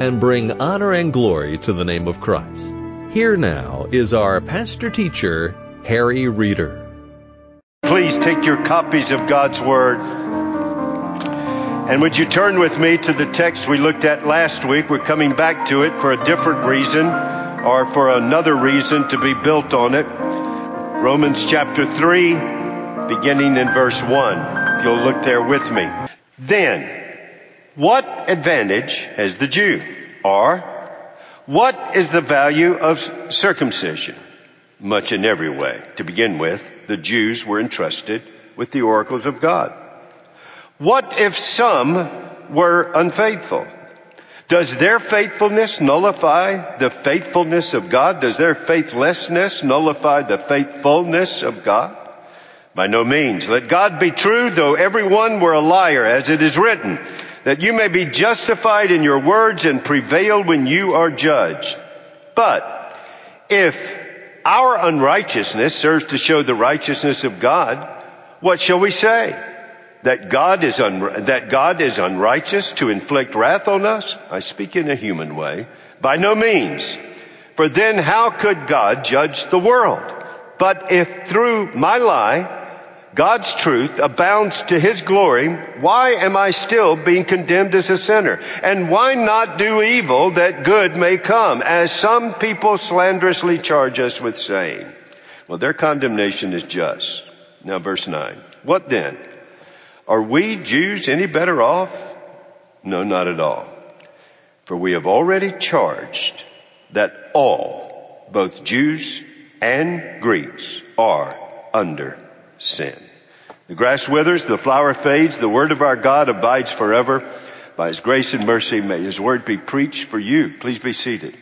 and bring honor and glory to the name of Christ. Here now is our pastor teacher, Harry Reeder. Please take your copies of God's Word. And would you turn with me to the text we looked at last week? We're coming back to it for a different reason or for another reason to be built on it. Romans chapter 3, beginning in verse 1. If you'll look there with me. Then, what advantage has the Jew? Or, what is the value of circumcision? Much in every way. To begin with, the Jews were entrusted with the oracles of God. What if some were unfaithful? Does their faithfulness nullify the faithfulness of God? Does their faithlessness nullify the faithfulness of God? By no means. Let God be true, though everyone were a liar, as it is written that you may be justified in your words and prevail when you are judged. But if our unrighteousness serves to show the righteousness of God, what shall we say? That God is un- that God is unrighteous to inflict wrath on us? I speak in a human way. By no means. For then how could God judge the world? But if through my lie God's truth abounds to His glory, why am I still being condemned as a sinner? And why not do evil that good may come, as some people slanderously charge us with saying? Well, their condemnation is just. Now verse 9. What then? Are we Jews any better off? No, not at all. For we have already charged that all, both Jews and Greeks, are under sin. The grass withers, the flower fades, the word of our God abides forever. By his grace and mercy, may his word be preached for you. Please be seated.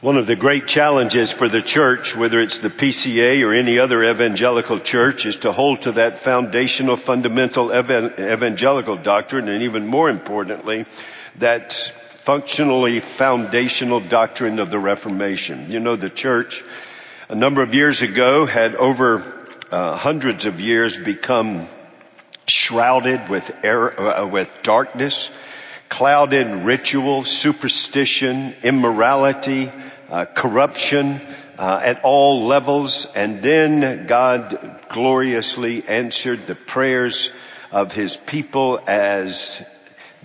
One of the great challenges for the church, whether it's the PCA or any other evangelical church, is to hold to that foundational, fundamental evangelical doctrine, and even more importantly, that functionally foundational doctrine of the Reformation. You know, the church a number of years ago had over uh, hundreds of years become shrouded with error, uh, with darkness, clouded ritual, superstition, immorality, uh, corruption uh, at all levels, and then God gloriously answered the prayers of His people as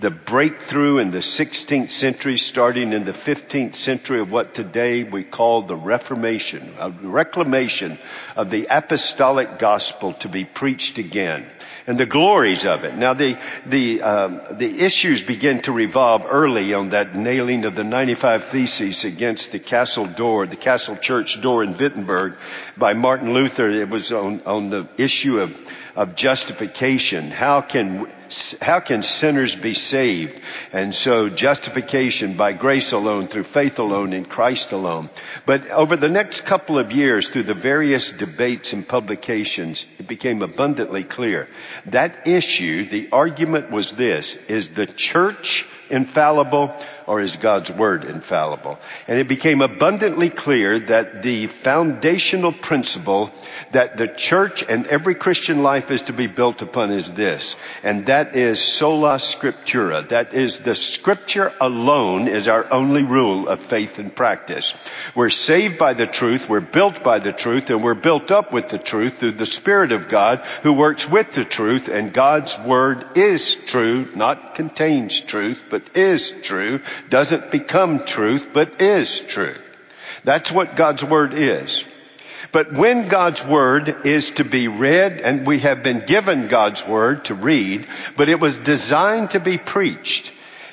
the breakthrough in the 16th century, starting in the 15th century of what today we call the Reformation, a reclamation of the apostolic gospel to be preached again and the glories of it. Now the the um, the issues begin to revolve early on that nailing of the 95 theses against the castle door, the castle church door in Wittenberg by Martin Luther. It was on on the issue of of justification. How can, how can sinners be saved? And so justification by grace alone, through faith alone, in Christ alone. But over the next couple of years, through the various debates and publications, it became abundantly clear. That issue, the argument was this, is the church infallible or is God's word infallible? And it became abundantly clear that the foundational principle that the church and every Christian life is to be built upon is this, and that is sola scriptura. That is the scripture alone is our only rule of faith and practice. We're saved by the truth, we're built by the truth, and we're built up with the truth through the Spirit of God who works with the truth, and God's word is true, not contains truth, but is true, doesn't become truth, but is true. That's what God's word is. But when God's Word is to be read, and we have been given God's Word to read, but it was designed to be preached.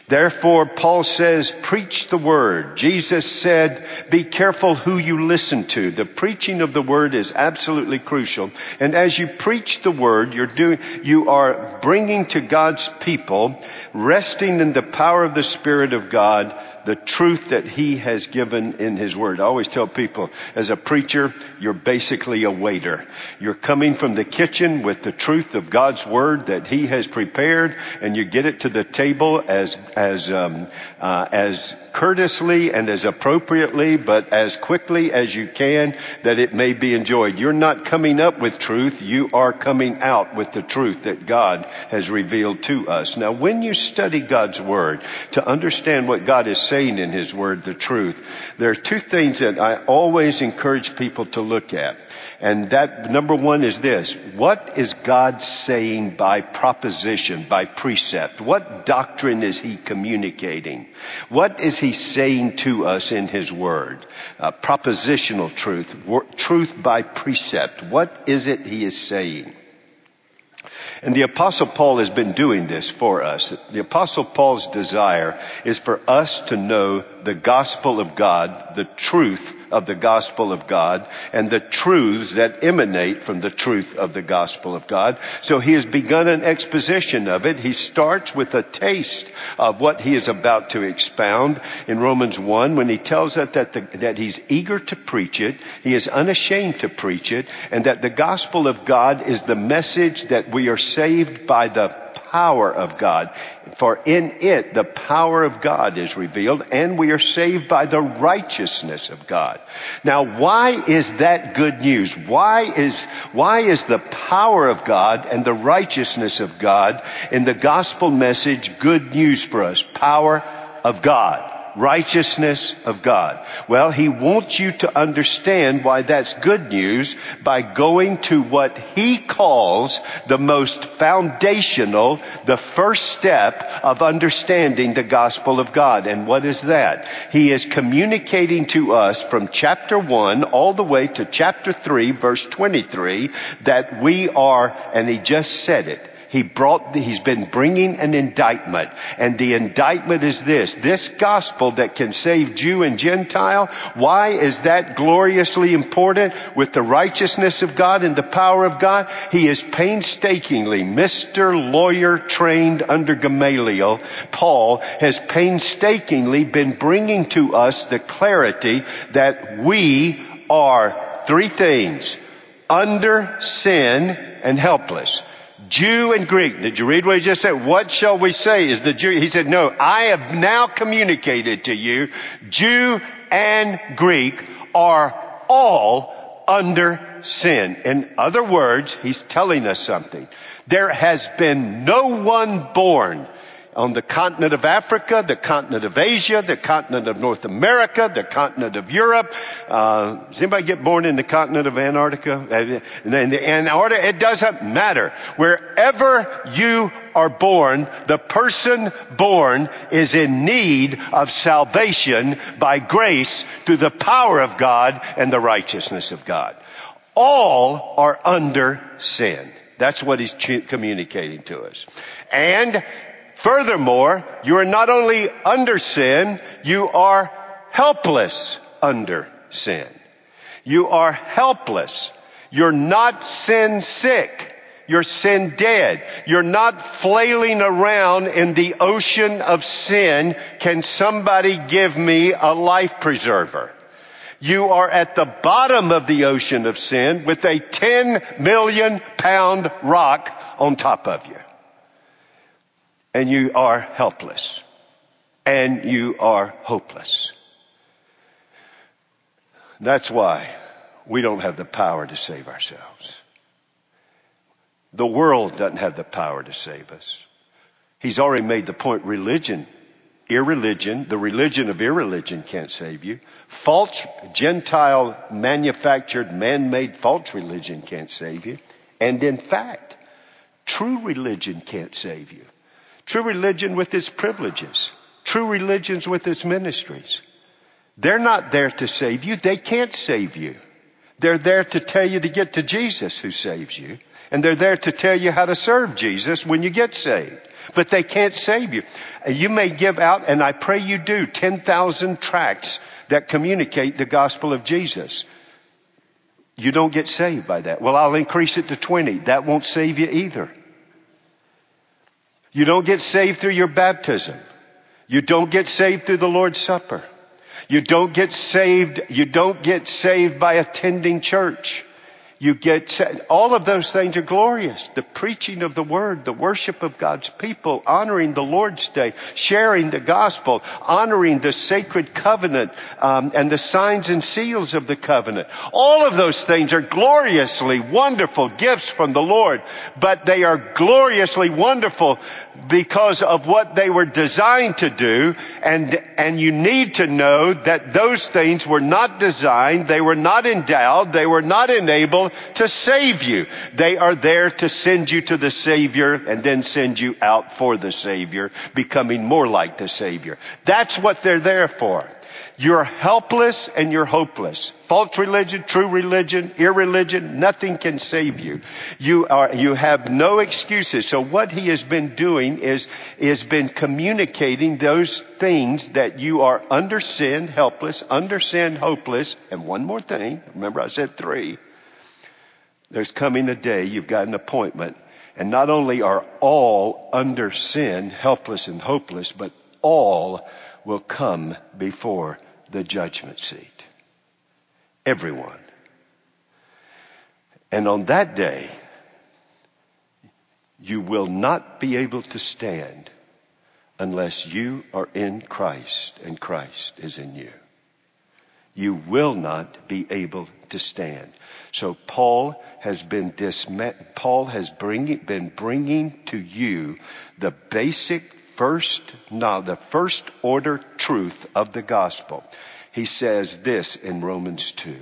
Therefore, Paul says, preach the word. Jesus said, be careful who you listen to. The preaching of the word is absolutely crucial. And as you preach the word, you're doing, you are bringing to God's people, resting in the power of the Spirit of God, the truth that He has given in His Word. I always tell people, as a preacher, you're basically a waiter. You're coming from the kitchen with the truth of God's Word that He has prepared, and you get it to the table as as um, uh, as courteously and as appropriately, but as quickly as you can, that it may be enjoyed. You're not coming up with truth; you are coming out with the truth that God has revealed to us. Now, when you study God's Word to understand what God is saying in His Word, the truth, there are two things that I always encourage people to look at. And that number one is this. What is God saying by proposition, by precept? What doctrine is He communicating? What is He saying to us in His Word? Uh, propositional truth, truth by precept. What is it He is saying? And the apostle Paul has been doing this for us. The apostle Paul's desire is for us to know the gospel of God, the truth of the gospel of God, and the truths that emanate from the truth of the gospel of God. So he has begun an exposition of it. He starts with a taste of what he is about to expound in Romans 1 when he tells us that, the, that he's eager to preach it, he is unashamed to preach it, and that the gospel of God is the message that we are saved by the power of God. For in it the power of God is revealed and we are saved by the righteousness of God. Now why is that good news? Why is, why is the power of God and the righteousness of God in the gospel message good news for us? Power of God righteousness of God. Well, he wants you to understand why that's good news by going to what he calls the most foundational, the first step of understanding the gospel of God. And what is that? He is communicating to us from chapter 1 all the way to chapter 3 verse 23 that we are, and he just said it, he brought, he's been bringing an indictment. And the indictment is this, this gospel that can save Jew and Gentile, why is that gloriously important with the righteousness of God and the power of God? He is painstakingly, Mr. Lawyer trained under Gamaliel, Paul has painstakingly been bringing to us the clarity that we are three things, under sin and helpless. Jew and Greek. Did you read what he just said? What shall we say is the Jew? He said, no, I have now communicated to you, Jew and Greek are all under sin. In other words, he's telling us something. There has been no one born on the continent of Africa, the continent of Asia, the continent of North America, the continent of Europe. Uh, does anybody get born in the continent of Antarctica? In the Antarctica, it doesn't matter. Wherever you are born, the person born is in need of salvation by grace through the power of God and the righteousness of God. All are under sin. That's what he's communicating to us. And Furthermore, you are not only under sin, you are helpless under sin. You are helpless. You're not sin sick. You're sin dead. You're not flailing around in the ocean of sin. Can somebody give me a life preserver? You are at the bottom of the ocean of sin with a 10 million pound rock on top of you and you are helpless and you are hopeless. That's why we don't have the power to save ourselves. The world doesn't have the power to save us. He's already made the point religion, irreligion, the religion of irreligion can't save you. False Gentile manufactured man-made false religion can't save you. And in fact, true religion can't save you. True religion with its privileges. True religions with its ministries. They're not there to save you. They can't save you. They're there to tell you to get to Jesus who saves you. And they're there to tell you how to serve Jesus when you get saved. But they can't save you. Uh, you may give out, and I pray you do, 10,000 tracts that communicate the gospel of Jesus. You don't get saved by that. Well, I'll increase it to 20. That won't save you either. You don't get saved through your baptism. You don't get saved through the Lord's Supper. You don't get saved, you don't get saved by attending church. You get, all of those things are glorious. The preaching of the word, the worship of God's people, honoring the Lord's day, sharing the gospel, honoring the sacred covenant, um, and the signs and seals of the covenant. All of those things are gloriously wonderful gifts from the Lord, but they are gloriously wonderful because of what they were designed to do and, and you need to know that those things were not designed, they were not endowed, they were not enabled to save you. They are there to send you to the Savior and then send you out for the Savior, becoming more like the Savior. That's what they're there for. You're helpless and you're hopeless. False religion, true religion, irreligion, nothing can save you. You are, you have no excuses. So what he has been doing is, is been communicating those things that you are under sin, helpless, under sin, hopeless, and one more thing. Remember I said three. There's coming a day you've got an appointment and not only are all under sin, helpless and hopeless, but all will come before the judgment seat. Everyone. And on that day, you will not be able to stand unless you are in Christ and Christ is in you. You will not be able to stand. So Paul has been disma- Paul has bring, been bringing to you the basic first, now the first order truth of the gospel. He says this in Romans 2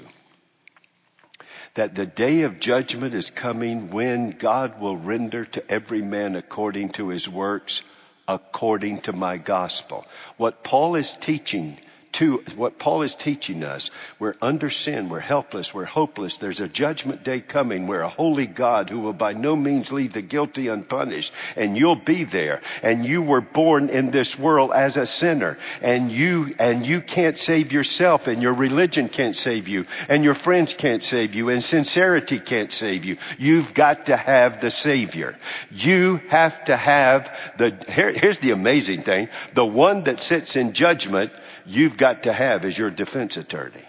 that the day of judgment is coming when God will render to every man according to his works, according to my gospel. What Paul is teaching to what Paul is teaching us. We're under sin. We're helpless. We're hopeless. There's a judgment day coming where a holy God who will by no means leave the guilty unpunished and you'll be there and you were born in this world as a sinner and you, and you can't save yourself and your religion can't save you and your friends can't save you and sincerity can't save you. You've got to have the Savior. You have to have the, here, here's the amazing thing. The one that sits in judgment you've got to have as your defense attorney.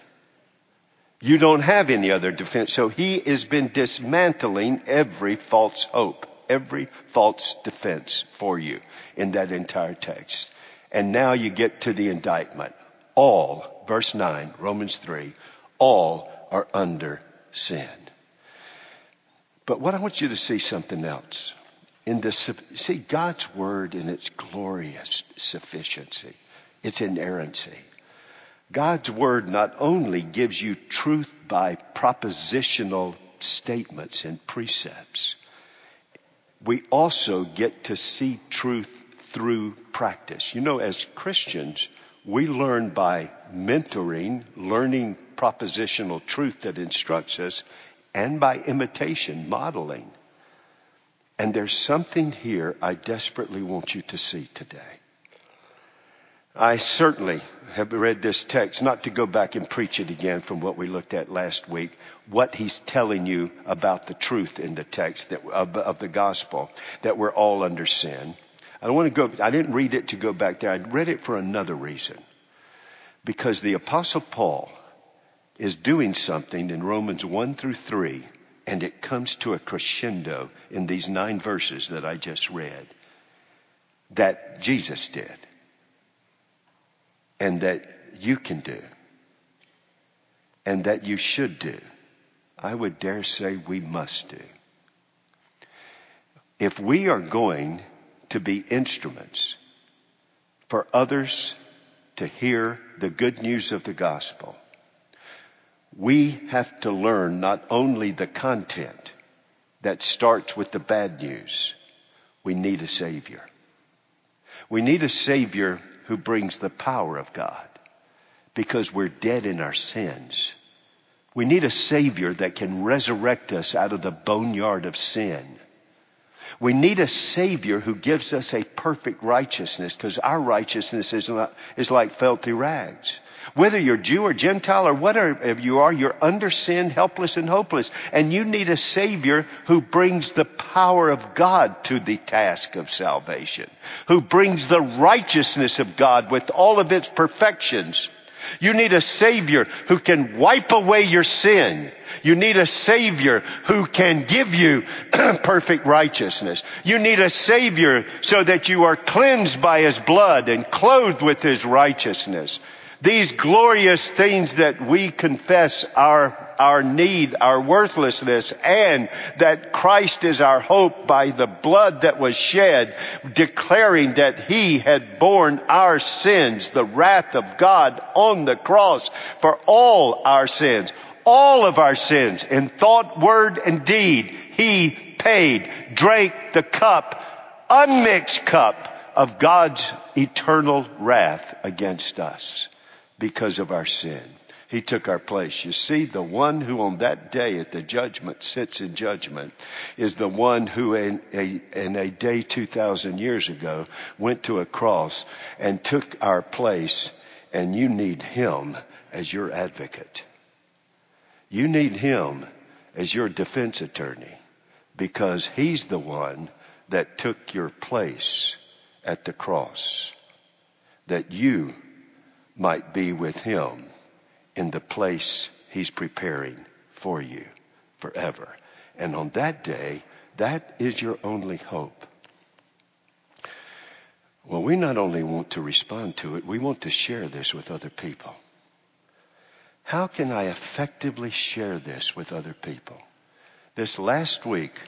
You don't have any other defense. So he has been dismantling every false hope, every false defense for you in that entire text. And now you get to the indictment. All, verse 9, Romans 3, all are under sin. But what I want you to see something else. In this, see God's word in its glorious sufficiency its inerrancy. God's word not only gives you truth by propositional statements and precepts, we also get to see truth through practice. You know, as Christians, we learn by mentoring, learning propositional truth that instructs us, and by imitation, modeling. And there's something here I desperately want you to see today. I certainly have read this text, not to go back and preach it again from what we looked at last week, what he's telling you about the truth in the text that, of, of the gospel, that we're all under sin. I don't want to go, I didn't read it to go back there. I read it for another reason. Because the apostle Paul is doing something in Romans 1 through 3, and it comes to a crescendo in these nine verses that I just read, that Jesus did and that you can do and that you should do. I would dare say we must do. If we are going to be instruments for others to hear the good news of the gospel, we have to learn not only the content that starts with the bad news, we need a savior. We need a savior who brings the power of God because we're dead in our sins. We need a Savior that can resurrect us out of the boneyard of sin. We need a Savior who gives us a perfect righteousness because our righteousness is, not, is like filthy rags. Whether you're Jew or Gentile or whatever you are, you're under sin, helpless and hopeless. And you need a Savior who brings the power of God to the task of salvation. Who brings the righteousness of God with all of its perfections. You need a Savior who can wipe away your sin. You need a Savior who can give you perfect righteousness. You need a Savior so that you are cleansed by His blood and clothed with His righteousness. These glorious things that we confess our, our need, our worthlessness, and that Christ is our hope by the blood that was shed, declaring that He had borne our sins, the wrath of God on the cross for all our sins, all of our sins in thought, word, and deed. He paid, drank the cup, unmixed cup of God's eternal wrath against us because of our sin. He took our place. You see, the one who on that day at the judgment sits in judgment is the one who in a, in a day 2,000 years ago went to a cross and took our place and you need him as your advocate. You need him as your defense attorney because he's the one that took your place at the cross that you might be with him in the place he's preparing for you forever. And on that day, that is your only hope. Well, we not only want to respond to it, we want to share this with other people. How can I effectively share this with other people? This last week,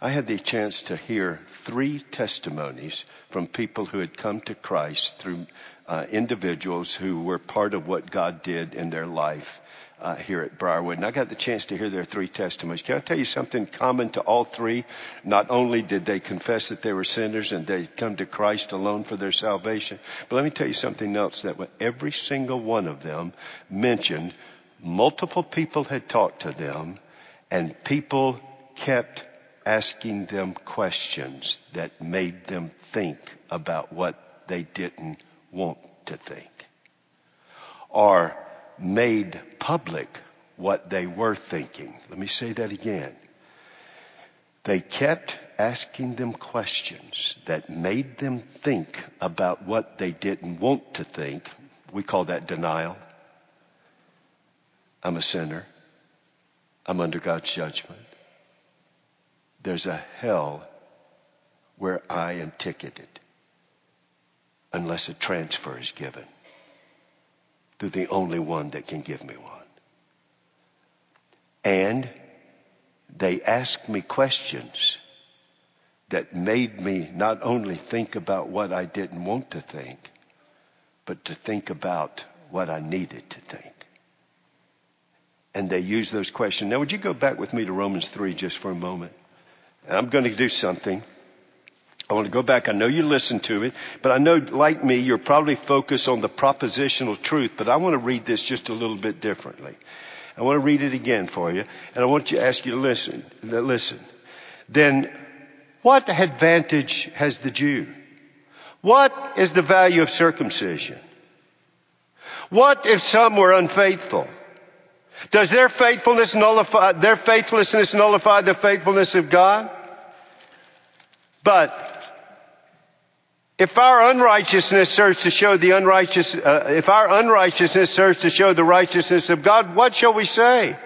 I had the chance to hear three testimonies from people who had come to Christ through uh, individuals who were part of what God did in their life uh, here at Briarwood. And I got the chance to hear their three testimonies. Can I tell you something common to all three? Not only did they confess that they were sinners and they come to Christ alone for their salvation, but let me tell you something else that every single one of them mentioned multiple people had talked to them and people kept asking them questions that made them think about what they didn't want to think. Or made public what they were thinking. Let me say that again. They kept asking them questions that made them think about what they didn't want to think. We call that denial. I'm a sinner. I'm under God's judgment. There's a hell where I am ticketed unless a transfer is given to the only one that can give me one. And they asked me questions that made me not only think about what I didn't want to think, but to think about what I needed to think. And they used those questions. Now, would you go back with me to Romans 3 just for a moment? I'm going to do something. I want to go back. I know you listened to it, but I know, like me, you're probably focused on the propositional truth, but I want to read this just a little bit differently. I want to read it again for you, and I want to ask you to listen. Listen. Then, what advantage has the Jew? What is the value of circumcision? What if some were unfaithful? Does their faithfulness nullify, their faithlessness nullify the faithfulness of God? But if our unrighteousness serves to show the unrighteous, uh, if our unrighteousness serves to show the righteousness of God, what shall we say?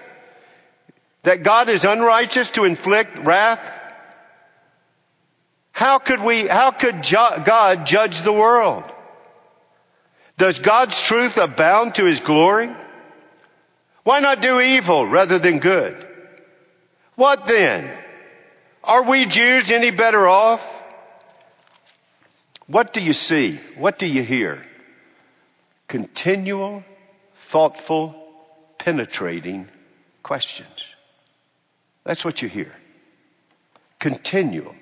That God is unrighteous to inflict wrath? How could we, how could ju- God judge the world? Does God's truth abound to his glory? Why not do evil rather than good? What then? Are we Jews any better off? What do you see? What do you hear? Continual, thoughtful, penetrating questions. That's what you hear. Continual,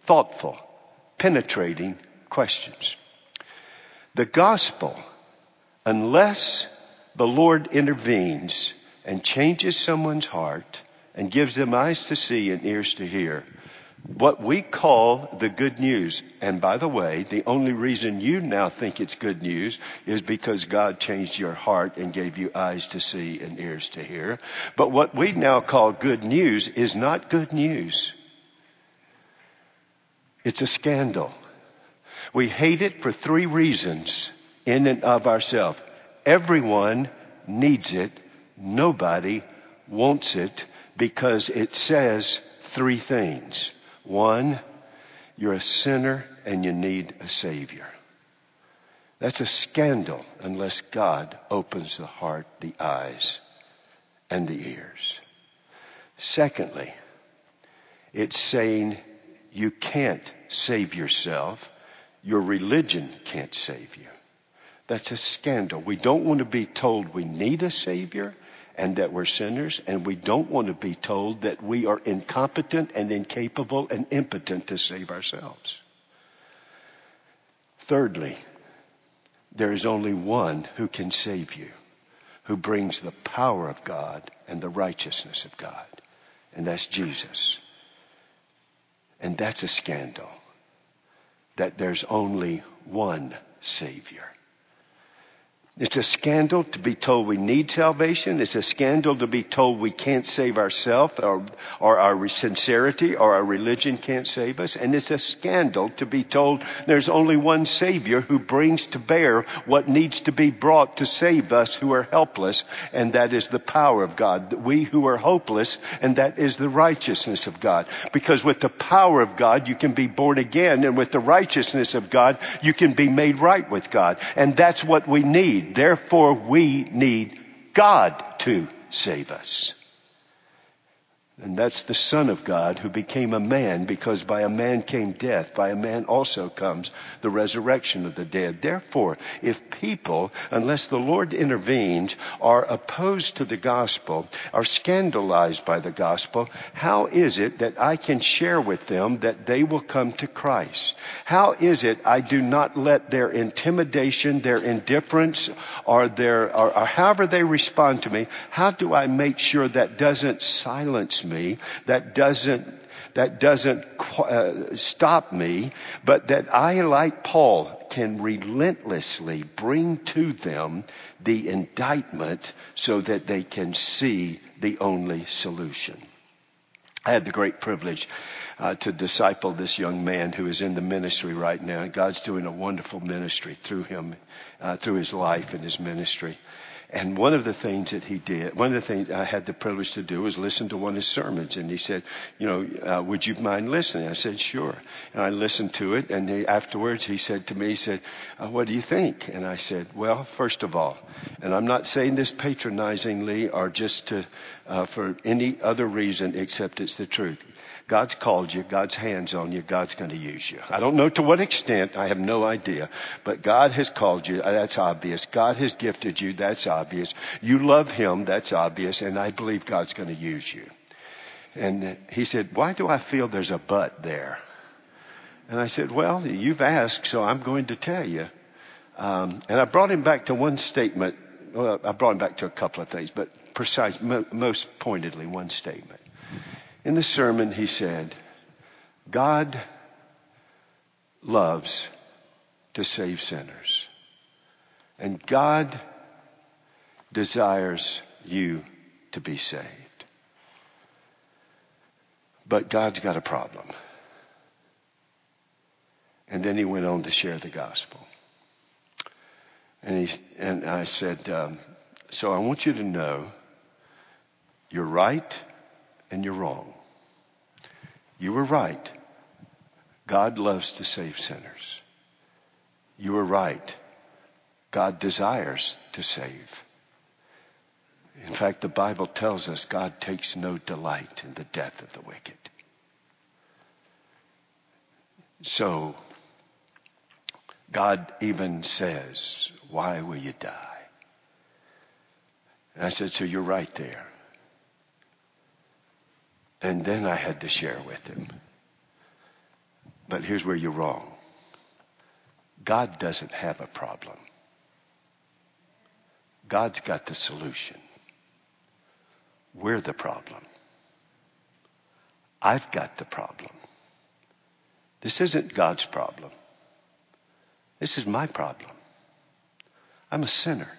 thoughtful, penetrating questions. The gospel, unless the Lord intervenes and changes someone's heart and gives them eyes to see and ears to hear, what we call the good news. And by the way, the only reason you now think it's good news is because God changed your heart and gave you eyes to see and ears to hear. But what we now call good news is not good news. It's a scandal. We hate it for three reasons in and of ourselves. Everyone needs it. Nobody wants it because it says three things. One, you're a sinner and you need a Savior. That's a scandal unless God opens the heart, the eyes, and the ears. Secondly, it's saying you can't save yourself. Your religion can't save you. That's a scandal. We don't want to be told we need a Savior and that we're sinners, and we don't want to be told that we are incompetent and incapable and impotent to save ourselves. Thirdly, there is only one who can save you, who brings the power of God and the righteousness of God, and that's Jesus. And that's a scandal that there's only one Savior. It's a scandal to be told we need salvation. It's a scandal to be told we can't save ourselves or, or, our sincerity or our religion can't save us. And it's a scandal to be told there's only one Savior who brings to bear what needs to be brought to save us who are helpless. And that is the power of God. We who are hopeless and that is the righteousness of God. Because with the power of God, you can be born again. And with the righteousness of God, you can be made right with God. And that's what we need. Therefore, we need God to save us. And that's the Son of God who became a man because by a man came death. By a man also comes the resurrection of the dead. Therefore, if people, unless the Lord intervenes, are opposed to the gospel, are scandalized by the gospel, how is it that I can share with them that they will come to Christ? How is it I do not let their intimidation, their indifference, or their, or, or however they respond to me, how do I make sure that doesn't silence me, that doesn't that doesn't uh, stop me, but that I, like Paul, can relentlessly bring to them the indictment so that they can see the only solution. I had the great privilege uh, to disciple this young man who is in the ministry right now. and God's doing a wonderful ministry through him, uh, through his life and his ministry. And one of the things that he did, one of the things I had the privilege to do was listen to one of his sermons. And he said, you know, uh, would you mind listening? I said, sure. And I listened to it. And he, afterwards he said to me, he said, uh, what do you think? And I said, well, first of all, and I'm not saying this patronizingly or just to, uh, for any other reason except it's the truth. God's called you. God's hands on you. God's going to use you. I don't know to what extent. I have no idea. But God has called you. That's obvious. God has gifted you. That's obvious. You love Him. That's obvious. And I believe God's going to use you. And he said, why do I feel there's a but there? And I said, well, you've asked, so I'm going to tell you. Um, and I brought him back to one statement. Well, I brought him back to a couple of things, but precise, mo- most pointedly, one statement. In the sermon, he said, God loves to save sinners. And God desires you to be saved. But God's got a problem. And then he went on to share the gospel. And, he, and I said, um, so I want you to know you're right and you're wrong. You were right. God loves to save sinners. You were right. God desires to save. In fact, the Bible tells us God takes no delight in the death of the wicked. So, God even says, Why will you die? And I said, So you're right there. And then I had to share with him. But here's where you're wrong. God doesn't have a problem. God's got the solution. We're the problem. I've got the problem. This isn't God's problem. This is my problem. I'm a sinner.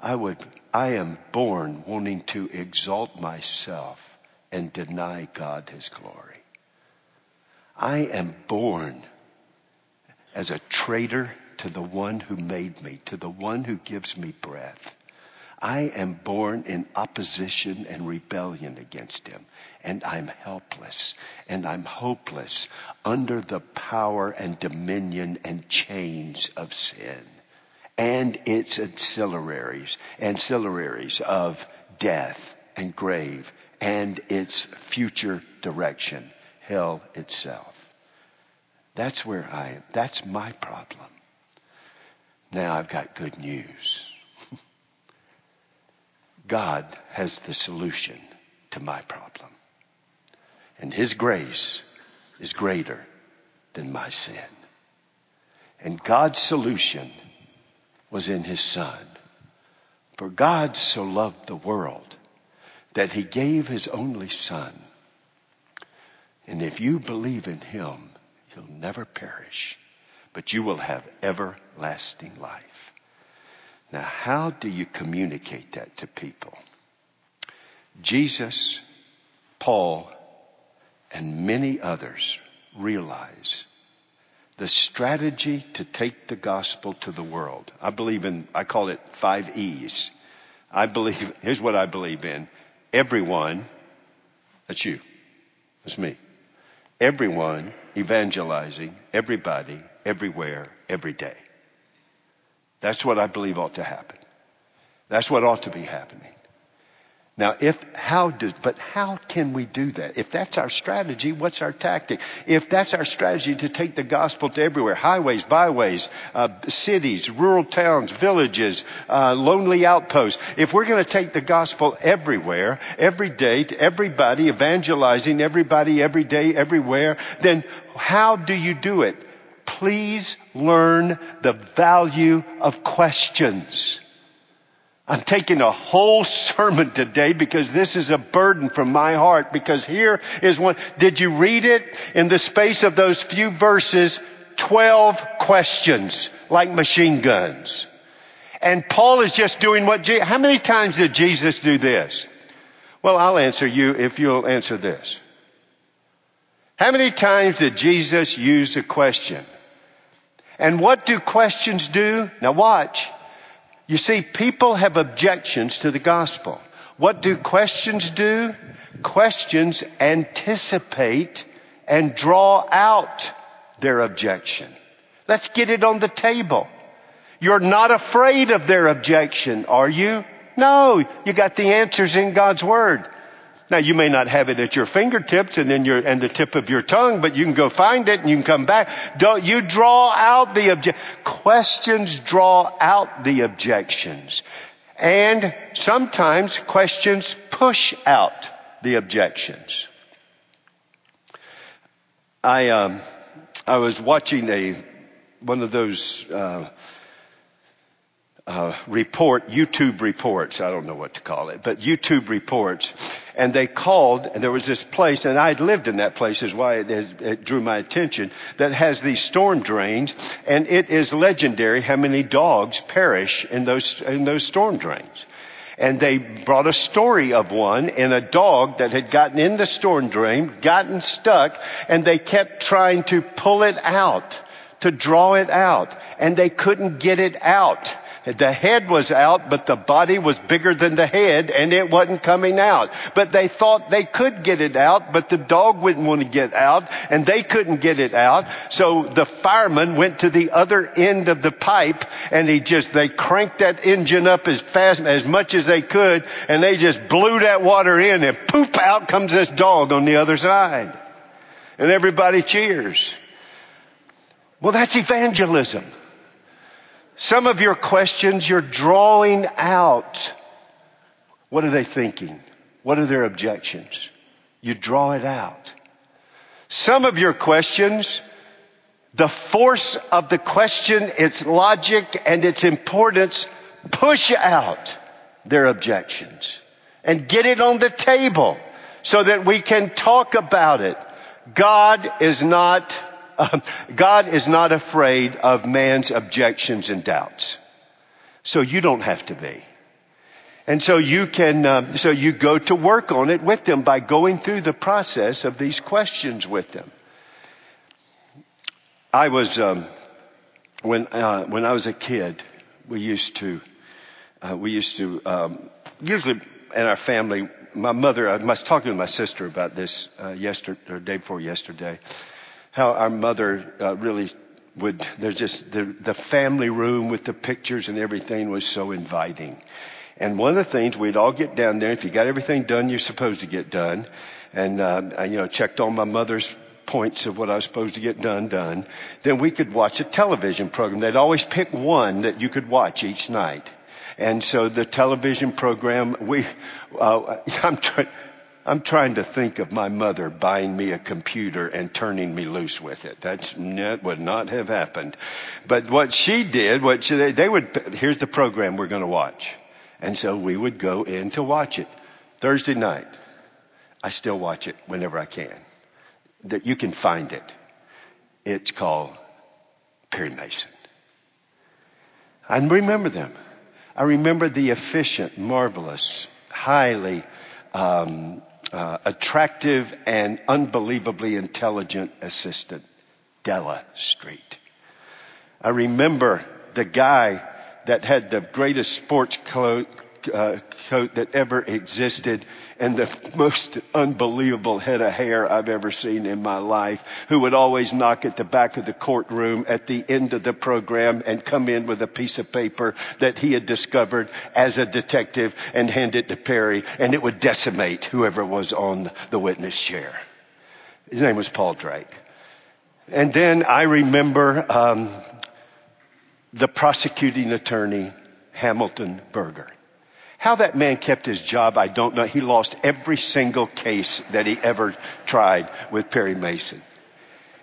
I would, I am born wanting to exalt myself and deny God his glory. I am born as a traitor to the one who made me, to the one who gives me breath. I am born in opposition and rebellion against him, and I'm helpless and I'm hopeless under the power and dominion and chains of sin and its ancillaries, ancillaries of death and grave and its future direction, hell itself. That's where I am. That's my problem. Now I've got good news. God has the solution to my problem. And His grace is greater than my sin. And God's solution was in His Son. For God so loved the world that He gave His only Son. And if you believe in Him, you'll never perish, but you will have everlasting life. Now, how do you communicate that to people? Jesus, Paul, and many others realize the strategy to take the gospel to the world. I believe in, I call it five E's. I believe, here's what I believe in. Everyone, that's you, that's me. Everyone evangelizing, everybody, everywhere, every day. That's what I believe ought to happen. That's what ought to be happening. Now, if, how does, but how can we do that? If that's our strategy, what's our tactic? If that's our strategy to take the gospel to everywhere, highways, byways, uh, cities, rural towns, villages, uh, lonely outposts, if we're going to take the gospel everywhere, every day, to everybody, evangelizing everybody, every day, everywhere, then how do you do it? Please learn the value of questions. I'm taking a whole sermon today because this is a burden from my heart because here is one. Did you read it in the space of those few verses? 12 questions like machine guns. And Paul is just doing what, Je- how many times did Jesus do this? Well, I'll answer you if you'll answer this. How many times did Jesus use a question? And what do questions do? Now watch. You see, people have objections to the gospel. What do questions do? Questions anticipate and draw out their objection. Let's get it on the table. You're not afraid of their objection, are you? No, you got the answers in God's Word. Now you may not have it at your fingertips and in your, and the tip of your tongue, but you can go find it and you can come back. Don't, you draw out the object. Questions draw out the objections. And sometimes questions push out the objections. I, um, I was watching a, one of those, uh, uh, report, YouTube reports, I don't know what to call it, but YouTube reports. And they called, and there was this place, and I had lived in that place is why it, it drew my attention, that has these storm drains, and it is legendary how many dogs perish in those, in those storm drains. And they brought a story of one and a dog that had gotten in the storm drain, gotten stuck, and they kept trying to pull it out, to draw it out, and they couldn't get it out. The head was out, but the body was bigger than the head and it wasn't coming out. But they thought they could get it out, but the dog wouldn't want to get out and they couldn't get it out. So the fireman went to the other end of the pipe and he just, they cranked that engine up as fast, as much as they could and they just blew that water in and poop out comes this dog on the other side. And everybody cheers. Well, that's evangelism. Some of your questions you're drawing out. What are they thinking? What are their objections? You draw it out. Some of your questions, the force of the question, its logic and its importance push out their objections and get it on the table so that we can talk about it God is not, uh, God is not afraid of man's objections and doubts. So you don't have to be. And so you can, uh, so you go to work on it with them by going through the process of these questions with them. I was, um, when, uh, when I was a kid, we used to, uh, we used to, um, usually in our family, my mother, I was talking to my sister about this, uh, yesterday, or day before yesterday, how our mother, uh, really would, there's just, the, the family room with the pictures and everything was so inviting. And one of the things we'd all get down there. If you got everything done you're supposed to get done, and uh, I, you know checked all my mother's points of what I was supposed to get done done, then we could watch a television program. They'd always pick one that you could watch each night. And so the television program, we, uh, I'm trying. I'm trying to think of my mother buying me a computer and turning me loose with it. That's, that would not have happened. But what she did, what she, they would, here's the program we're going to watch. And so we would go in to watch it. Thursday night, I still watch it whenever I can. That you can find it. It's called Perry Mason. I remember them. I remember the efficient, marvelous, highly um, uh, attractive, and unbelievably intelligent assistant, Della Street. I remember the guy that had the greatest sports coat, uh, coat that ever existed and the most unbelievable head of hair I've ever seen in my life, who would always knock at the back of the courtroom at the end of the program and come in with a piece of paper that he had discovered as a detective and hand it to Perry and it would decimate whoever was on the witness chair. His name was Paul Drake. And then I remember um, the prosecuting attorney, Hamilton Berger. How that man kept his job, I don't know. He lost every single case that he ever tried with Perry Mason.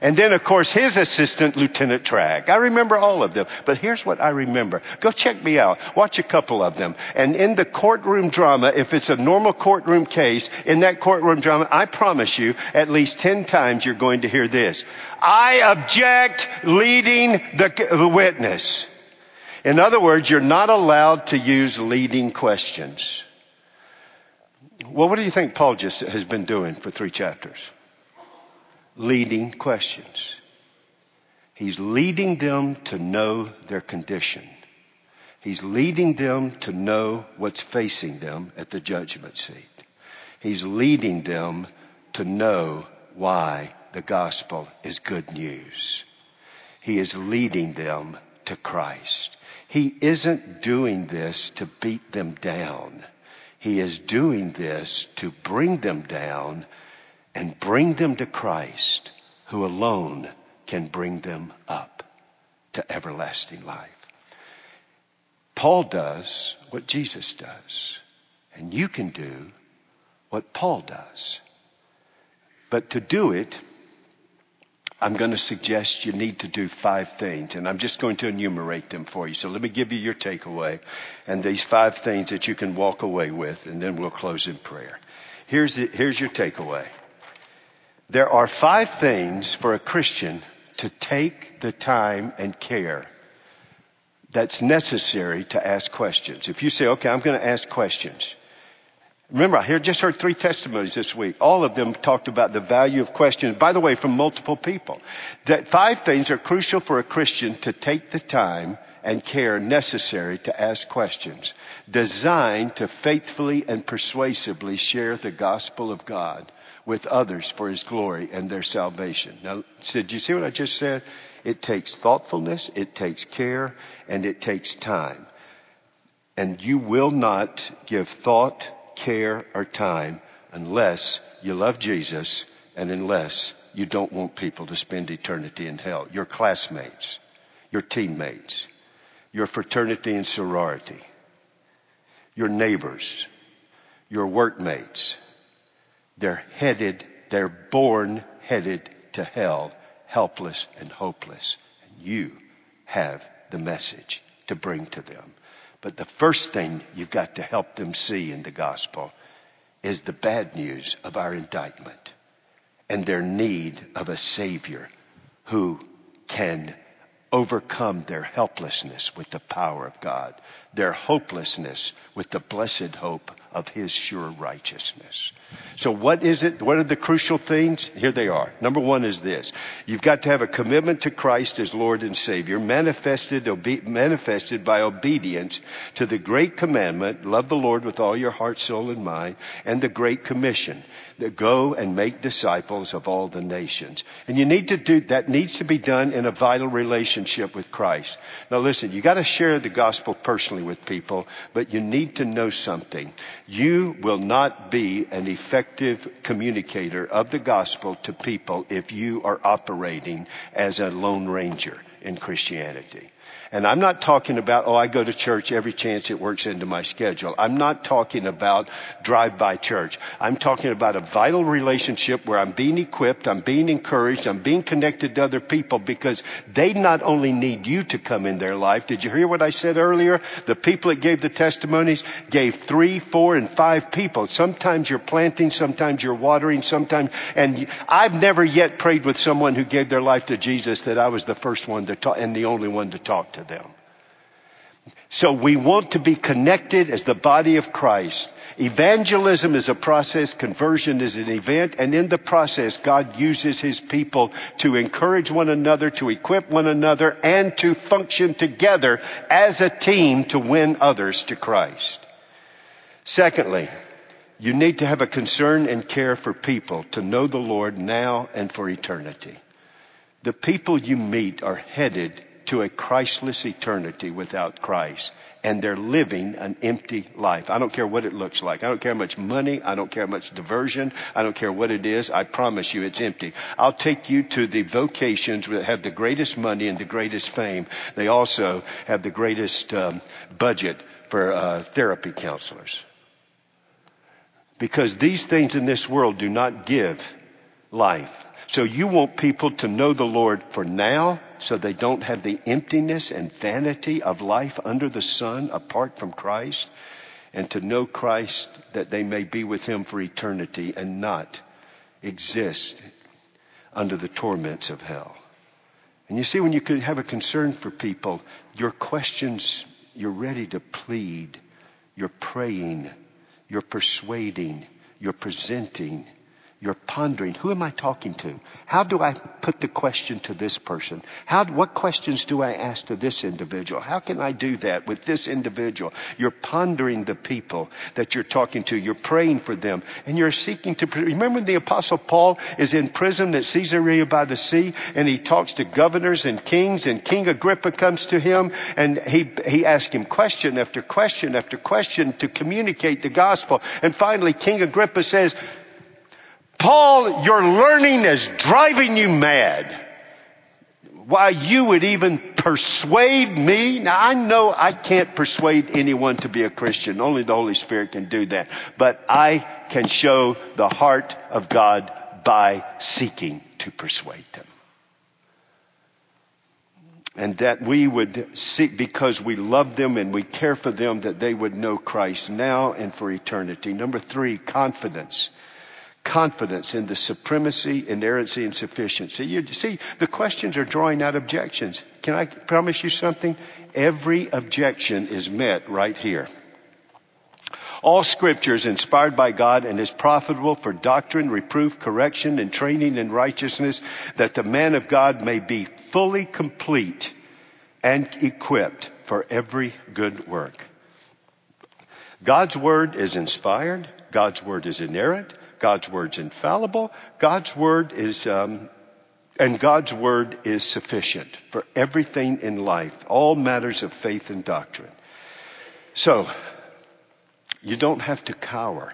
And then, of course, his assistant, Lieutenant Tragg. I remember all of them. But here's what I remember. Go check me out. Watch a couple of them. And in the courtroom drama, if it's a normal courtroom case, in that courtroom drama, I promise you, at least 10 times you're going to hear this. I object leading the, the witness. In other words, you're not allowed to use leading questions. Well, what do you think Paul just has been doing for three chapters? leading questions. He's leading them to know their condition. He's leading them to know what's facing them at the judgment seat. He's leading them to know why the gospel is good news. He is leading them to Christ. He isn't doing this to beat them down. He is doing this to bring them down and bring them to Christ, who alone can bring them up to everlasting life. Paul does what Jesus does, and you can do what Paul does. But to do it, I'm going to suggest you need to do five things, and I'm just going to enumerate them for you. So let me give you your takeaway and these five things that you can walk away with, and then we'll close in prayer. Here's, the, here's your takeaway. There are five things for a Christian to take the time and care that's necessary to ask questions. If you say, okay, I'm going to ask questions. Remember, I just heard three testimonies this week. All of them talked about the value of questions. By the way, from multiple people. That five things are crucial for a Christian to take the time and care necessary to ask questions, designed to faithfully and persuasively share the gospel of God with others for his glory and their salvation. Now, did you see what I just said? It takes thoughtfulness, it takes care, and it takes time. And you will not give thought, care, or time unless you love Jesus and unless you don't want people to spend eternity in hell. Your classmates, your teammates, your fraternity and sorority, your neighbors, your workmates, they're headed, they're born headed to hell, helpless and hopeless. And you have the message to bring to them. But the first thing you've got to help them see in the gospel is the bad news of our indictment and their need of a Savior who can overcome their helplessness with the power of God, their hopelessness with the blessed hope of His sure righteousness. So what is it? What are the crucial things? Here they are. Number one is this. You've got to have a commitment to Christ as Lord and Savior, manifested, obe- manifested by obedience to the great commandment, love the Lord with all your heart, soul, and mind, and the great commission, that go and make disciples of all the nations. And you need to do, that needs to be done in a vital relationship with Christ. Now listen, you gotta share the gospel personally with people, but you need to know something. You will not be an effective communicator of the gospel to people if you are operating as a lone ranger in Christianity. And I'm not talking about, oh, I go to church every chance it works into my schedule. I'm not talking about drive-by church. I'm talking about a vital relationship where I'm being equipped, I'm being encouraged, I'm being connected to other people because they not only need you to come in their life. Did you hear what I said earlier? The people that gave the testimonies gave three, four, and five people. Sometimes you're planting, sometimes you're watering, sometimes, and I've never yet prayed with someone who gave their life to Jesus that I was the first one to talk and the only one to talk to to them. So we want to be connected as the body of Christ. Evangelism is a process, conversion is an event, and in the process, God uses His people to encourage one another, to equip one another, and to function together as a team to win others to Christ. Secondly, you need to have a concern and care for people to know the Lord now and for eternity. The people you meet are headed to a Christless eternity without Christ. And they're living an empty life. I don't care what it looks like. I don't care how much money. I don't care how much diversion. I don't care what it is. I promise you it's empty. I'll take you to the vocations that have the greatest money and the greatest fame. They also have the greatest um, budget for uh, therapy counselors. Because these things in this world do not give life. So you want people to know the Lord for now so they don't have the emptiness and vanity of life under the sun apart from Christ and to know Christ that they may be with Him for eternity and not exist under the torments of hell. And you see, when you have a concern for people, your questions, you're ready to plead, you're praying, you're persuading, you're presenting, you're pondering, who am I talking to? How do I put the question to this person? How, what questions do I ask to this individual? How can I do that with this individual? You're pondering the people that you're talking to. You're praying for them and you're seeking to, remember the apostle Paul is in prison at Caesarea by the sea and he talks to governors and kings and King Agrippa comes to him and he, he asks him question after question after question to communicate the gospel. And finally King Agrippa says, Paul, your learning is driving you mad. Why you would even persuade me? Now I know I can't persuade anyone to be a Christian. Only the Holy Spirit can do that. But I can show the heart of God by seeking to persuade them. And that we would seek, because we love them and we care for them, that they would know Christ now and for eternity. Number three, confidence confidence in the supremacy, inerrancy, and sufficiency. You see, the questions are drawing out objections. Can I promise you something? Every objection is met right here. All scripture is inspired by God and is profitable for doctrine, reproof, correction, and training in righteousness, that the man of God may be fully complete and equipped for every good work. God's word is inspired. God's word is inerrant. God's word's infallible. God's word is, um, and God's word is sufficient for everything in life, all matters of faith and doctrine. So, you don't have to cower.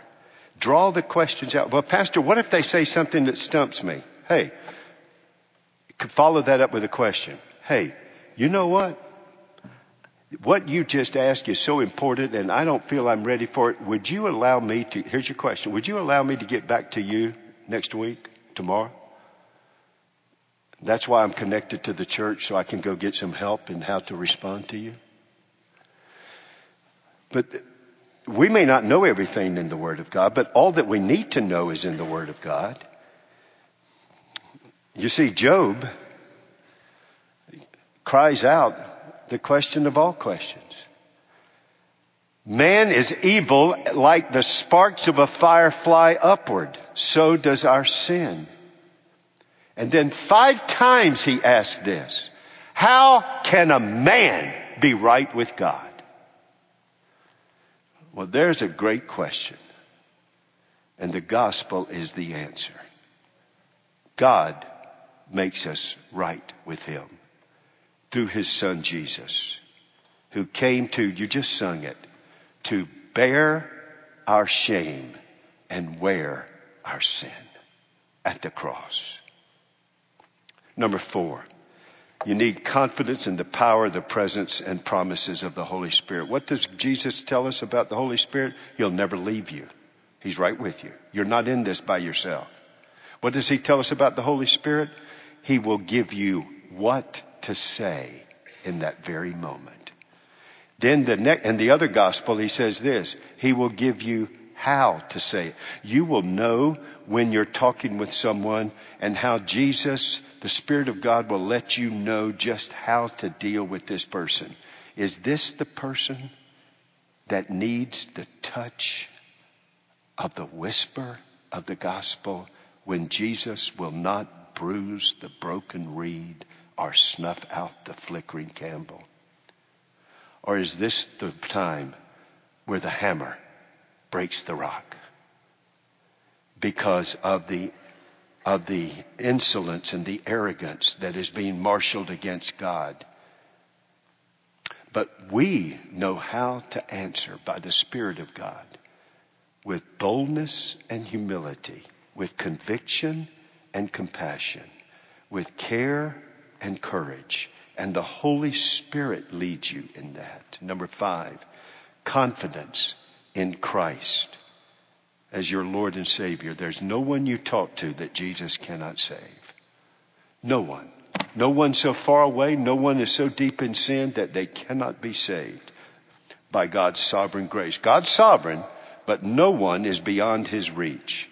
Draw the questions out. Well, Pastor, what if they say something that stumps me? Hey, follow that up with a question. Hey, you know what? What you just asked is so important and I don't feel I'm ready for it. Would you allow me to, here's your question. Would you allow me to get back to you next week, tomorrow? That's why I'm connected to the church so I can go get some help in how to respond to you. But we may not know everything in the Word of God, but all that we need to know is in the Word of God. You see, Job cries out the question of all questions. Man is evil like the sparks of a fire fly upward. So does our sin. And then five times he asked this. How can a man be right with God? Well, there's a great question. And the gospel is the answer. God makes us right with him through his son Jesus, who came to, you just sung it, to bear our shame and wear our sin at the cross. Number four, you need confidence in the power, the presence, and promises of the Holy Spirit. What does Jesus tell us about the Holy Spirit? He'll never leave you. He's right with you. You're not in this by yourself. What does he tell us about the Holy Spirit? He will give you what to say in that very moment. Then the next, and the other gospel, he says this, he will give you how to say it. You will know when you're talking with someone and how Jesus, the Spirit of God will let you know just how to deal with this person. Is this the person that needs the touch of the whisper of the gospel when Jesus will not bruise the broken reed or snuff out the flickering candle? Or is this the time where the hammer breaks the rock? Because of the of the insolence and the arrogance that is being marshaled against God. But we know how to answer by the Spirit of God with boldness and humility, with conviction and compassion, with care and courage. And the Holy Spirit leads you in that. Number five, confidence in Christ as your Lord and Savior. There's no one you talk to that Jesus cannot save. No one. No one so far away, no one is so deep in sin that they cannot be saved by God's sovereign grace. God's sovereign, but no one is beyond his reach.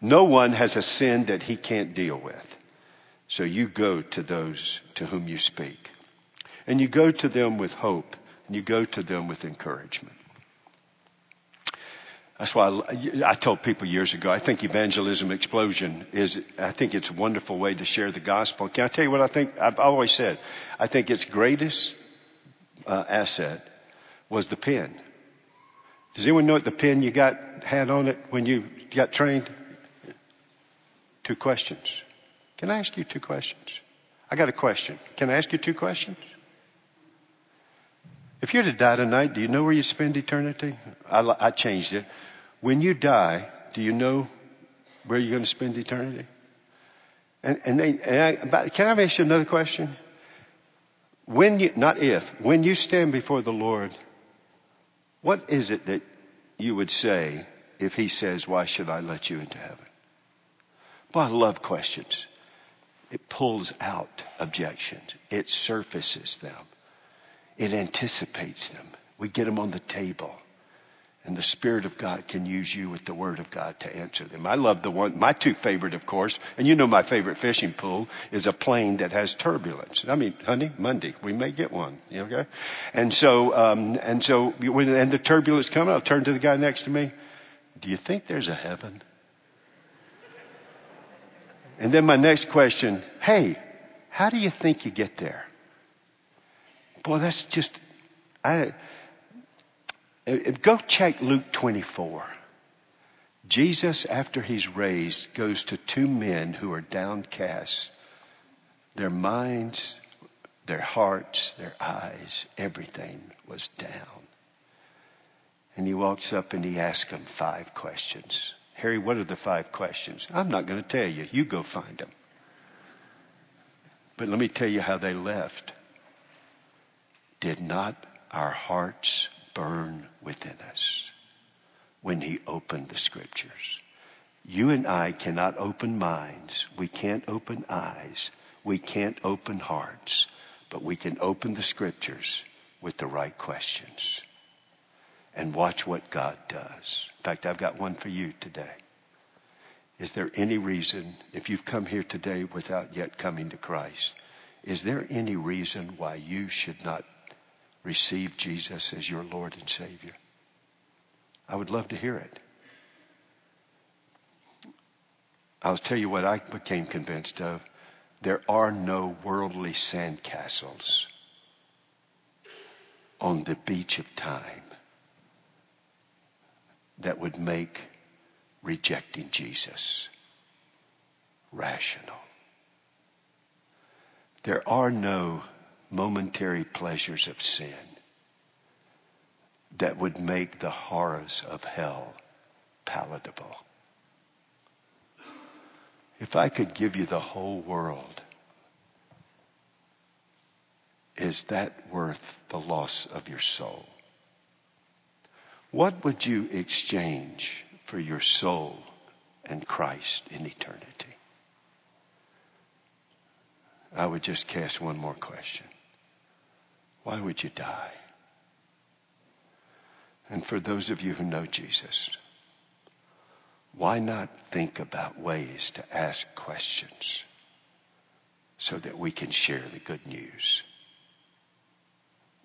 No one has a sin that he can't deal with. So you go to those to whom you speak. And you go to them with hope, and you go to them with encouragement. That's why I, I, told people years ago, I think evangelism explosion is, I think it's a wonderful way to share the gospel. Can I tell you what I think? I've always said, I think its greatest uh, asset was the pen. Does anyone know what the pen you got had on it when you got trained? Two questions. Can I ask you two questions? I got a question. Can I ask you two questions? If you're to die tonight, do you know where you spend eternity? I, I changed it. When you die, do you know where you're going to spend eternity? And, and, they, and I, can I ask you another question? When you, not if, when you stand before the Lord, what is it that you would say if He says, Why should I let you into heaven? Well, I love questions. It pulls out objections. It surfaces them. It anticipates them. We get them on the table. And the Spirit of God can use you with the Word of God to answer them. I love the one, my two favorite, of course, and you know my favorite fishing pool is a plane that has turbulence. I mean, honey, Monday, we may get one, okay? And so, um, and so, when, and the turbulence coming, I'll turn to the guy next to me. Do you think there's a heaven? And then my next question, hey, how do you think you get there? Boy, that's just, I, eh, eh, Go check Luke 24. Jesus, after he's raised, goes to two men who are downcast. Their minds, their hearts, their eyes, everything was down. And he walks up and he asks them five questions. Harry, what are the five questions? I'm not going to tell you. You go find them. But let me tell you how they left. Did not our hearts burn within us when he opened the scriptures. You and I cannot open minds. We can't open eyes. We can't open hearts. But we can open the scriptures with the right questions. And watch what God does. In fact, I've got one for you today. Is there any reason, if you've come here today without yet coming to Christ, is there any reason why you should not receive Jesus as your Lord and Savior? I would love to hear it. I'll tell you what I became convinced of. There are no worldly sandcastles on the beach of time that would make rejecting Jesus rational. There are no momentary pleasures of sin that would make the horrors of hell palatable. If I could give you the whole world, is that worth the loss of your soul? What would you exchange for your soul and Christ in eternity? I would just cast one more question. Why would you die? And for those of you who know Jesus, why not think about ways to ask questions so that we can share the good news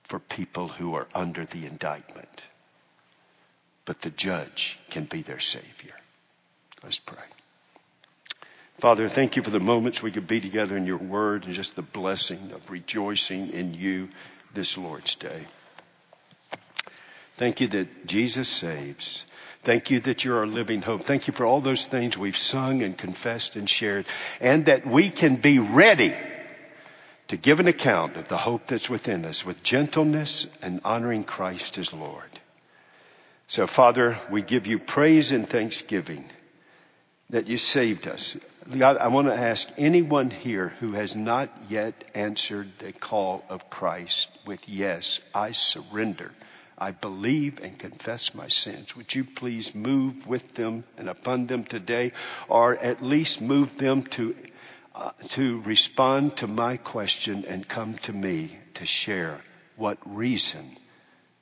for people who are under the indictment, but the judge can be their Savior? Let's pray. Father, thank you for the moments we could be together in your word and just the blessing of rejoicing in you this Lord's Day. Thank you that Jesus saves. Thank you that you're our living hope. Thank you for all those things we've sung and confessed and shared, and that we can be ready to give an account of the hope that's within us with gentleness and honoring Christ as Lord. So, Father, we give you praise and thanksgiving that you saved us. God, I want to ask anyone here who has not yet answered the call of Christ with, Yes, I surrender. I believe and confess my sins. Would you please move with them and upon them today, or at least move them to, uh, to respond to my question and come to me to share what reason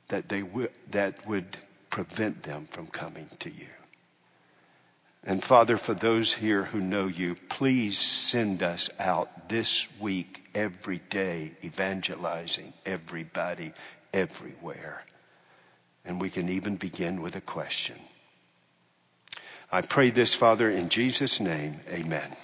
that they w- that would prevent them from coming to you. And Father, for those here who know you, please send us out this week, every day, evangelizing everybody, everywhere. And we can even begin with a question. I pray this, Father, in Jesus' name. Amen.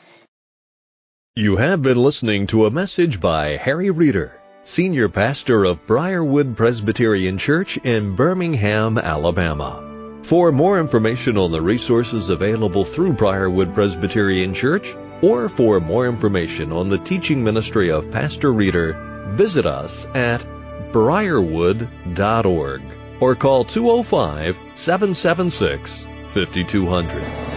You have been listening to a message by Harry Reeder, Senior Pastor of Briarwood Presbyterian Church in Birmingham, Alabama. For more information on the resources available through Briarwood Presbyterian Church, or for more information on the teaching ministry of Pastor Reeder, visit us at briarwood.org or call 205 776 5200.